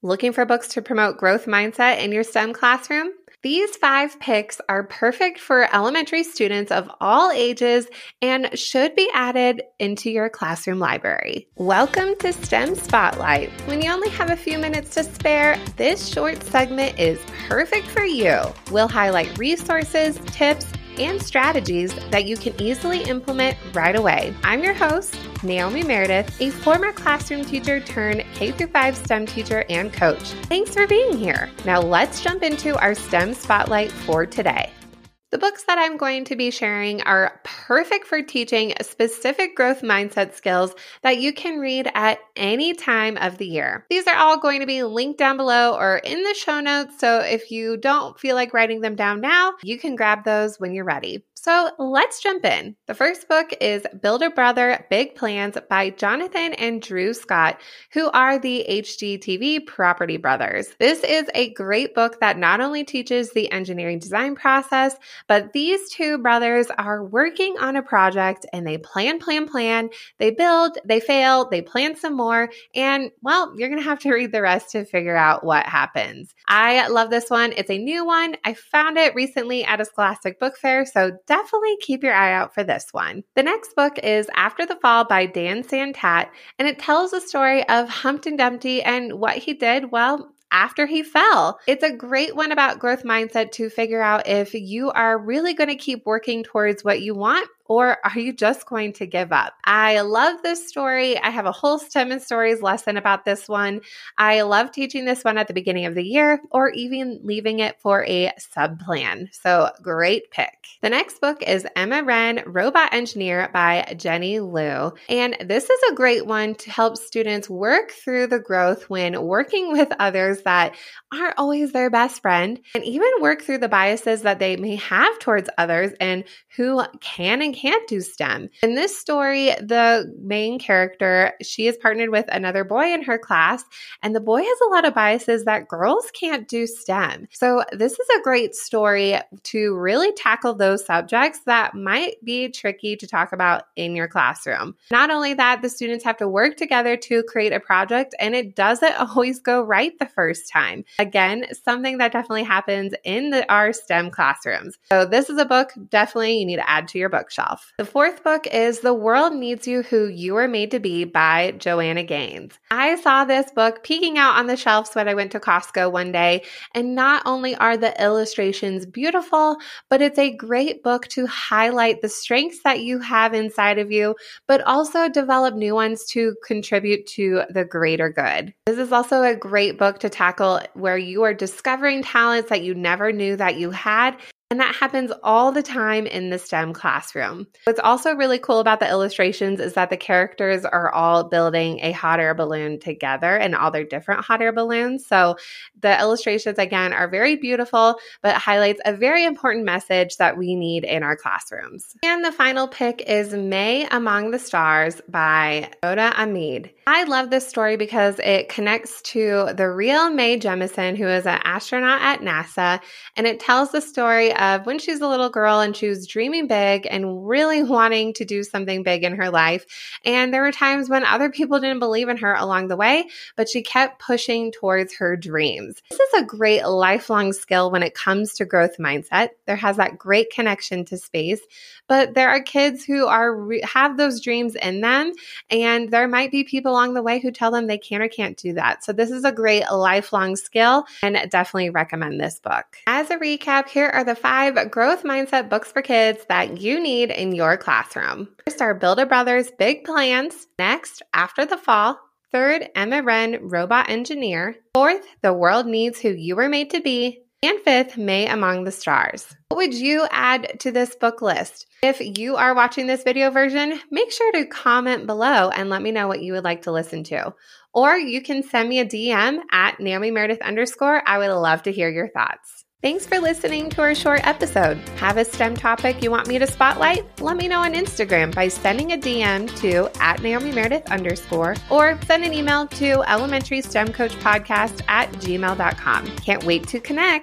Looking for books to promote growth mindset in your STEM classroom? These five picks are perfect for elementary students of all ages and should be added into your classroom library. Welcome to STEM Spotlight. When you only have a few minutes to spare, this short segment is perfect for you. We'll highlight resources, tips, and strategies that you can easily implement right away. I'm your host, Naomi Meredith, a former classroom teacher turned K 5 STEM teacher and coach. Thanks for being here. Now let's jump into our STEM spotlight for today. The books that I'm going to be sharing are perfect for teaching specific growth mindset skills that you can read at any time of the year. These are all going to be linked down below or in the show notes. So if you don't feel like writing them down now, you can grab those when you're ready. So let's jump in. The first book is Builder Brother Big Plans by Jonathan and Drew Scott, who are the HGTV property brothers. This is a great book that not only teaches the engineering design process, but these two brothers are working on a project and they plan, plan, plan. They build, they fail, they plan some more, and well, you're going to have to read the rest to figure out what happens. I love this one. It's a new one. I found it recently at a Scholastic Book Fair, so definitely keep your eye out for this one. The next book is After the Fall by Dan Santat, and it tells the story of Humpty Dumpty and what he did, well, after he fell. It's a great one about growth mindset to figure out if you are really going to keep working towards what you want or are you just going to give up? I love this story. I have a whole STEM and stories lesson about this one. I love teaching this one at the beginning of the year or even leaving it for a sub plan. So great pick. The next book is Emma Wren, Robot Engineer by Jenny Liu. And this is a great one to help students work through the growth when working with others that aren't always their best friend and even work through the biases that they may have towards others and who can and can't do STEM. In this story, the main character, she is partnered with another boy in her class, and the boy has a lot of biases that girls can't do STEM. So, this is a great story to really tackle those subjects that might be tricky to talk about in your classroom. Not only that, the students have to work together to create a project, and it doesn't always go right the first time. Again, something that definitely happens in the, our STEM classrooms. So, this is a book definitely you need to add to your bookshelf yourself. The fourth book is The World Needs You Who You Are Made to Be by Joanna Gaines. I saw this book peeking out on the shelves when I went to Costco one day, and not only are the illustrations beautiful, but it's a great book to highlight the strengths that you have inside of you, but also develop new ones to contribute to the greater good. This is also a great book to tackle where you are discovering talents that you never knew that you had and that happens all the time in the STEM classroom. What's also really cool about the illustrations is that the characters are all building a hot air balloon together and all their different hot air balloons. So the illustrations, again, are very beautiful, but highlights a very important message that we need in our classrooms. And the final pick is Mae Among the Stars by Roda Ahmed. I love this story because it connects to the real Mae Jemison, who is an astronaut at NASA, and it tells the story of when she's a little girl and she was dreaming big and really wanting to do something big in her life. And there were times when other people didn't believe in her along the way, but she kept pushing towards her dreams. This is a great lifelong skill when it comes to growth mindset. There has that great connection to space, but there are kids who are have those dreams in them and there might be people along the way who tell them they can or can't do that. So this is a great lifelong skill and definitely recommend this book. As a recap, here are the five growth mindset books for kids that you need in your classroom. First are Builder Brothers Big Plans. Next, After the Fall. Third, Emma Wren, Robot Engineer. Fourth, The World Needs Who You Were Made to Be. And fifth, Mae Among the Stars. What would you add to this book list? If you are watching this video version, make sure to comment below and let me know what you would like to listen to. Or you can send me a DM at Naomi Meredith underscore. I would love to hear your thoughts. Thanks for listening to our short episode. Have a STEM topic you want me to spotlight? Let me know on Instagram by sending a DM to at Naomi Meredith underscore or send an email to elementary STEM coach podcast at gmail.com. Can't wait to connect.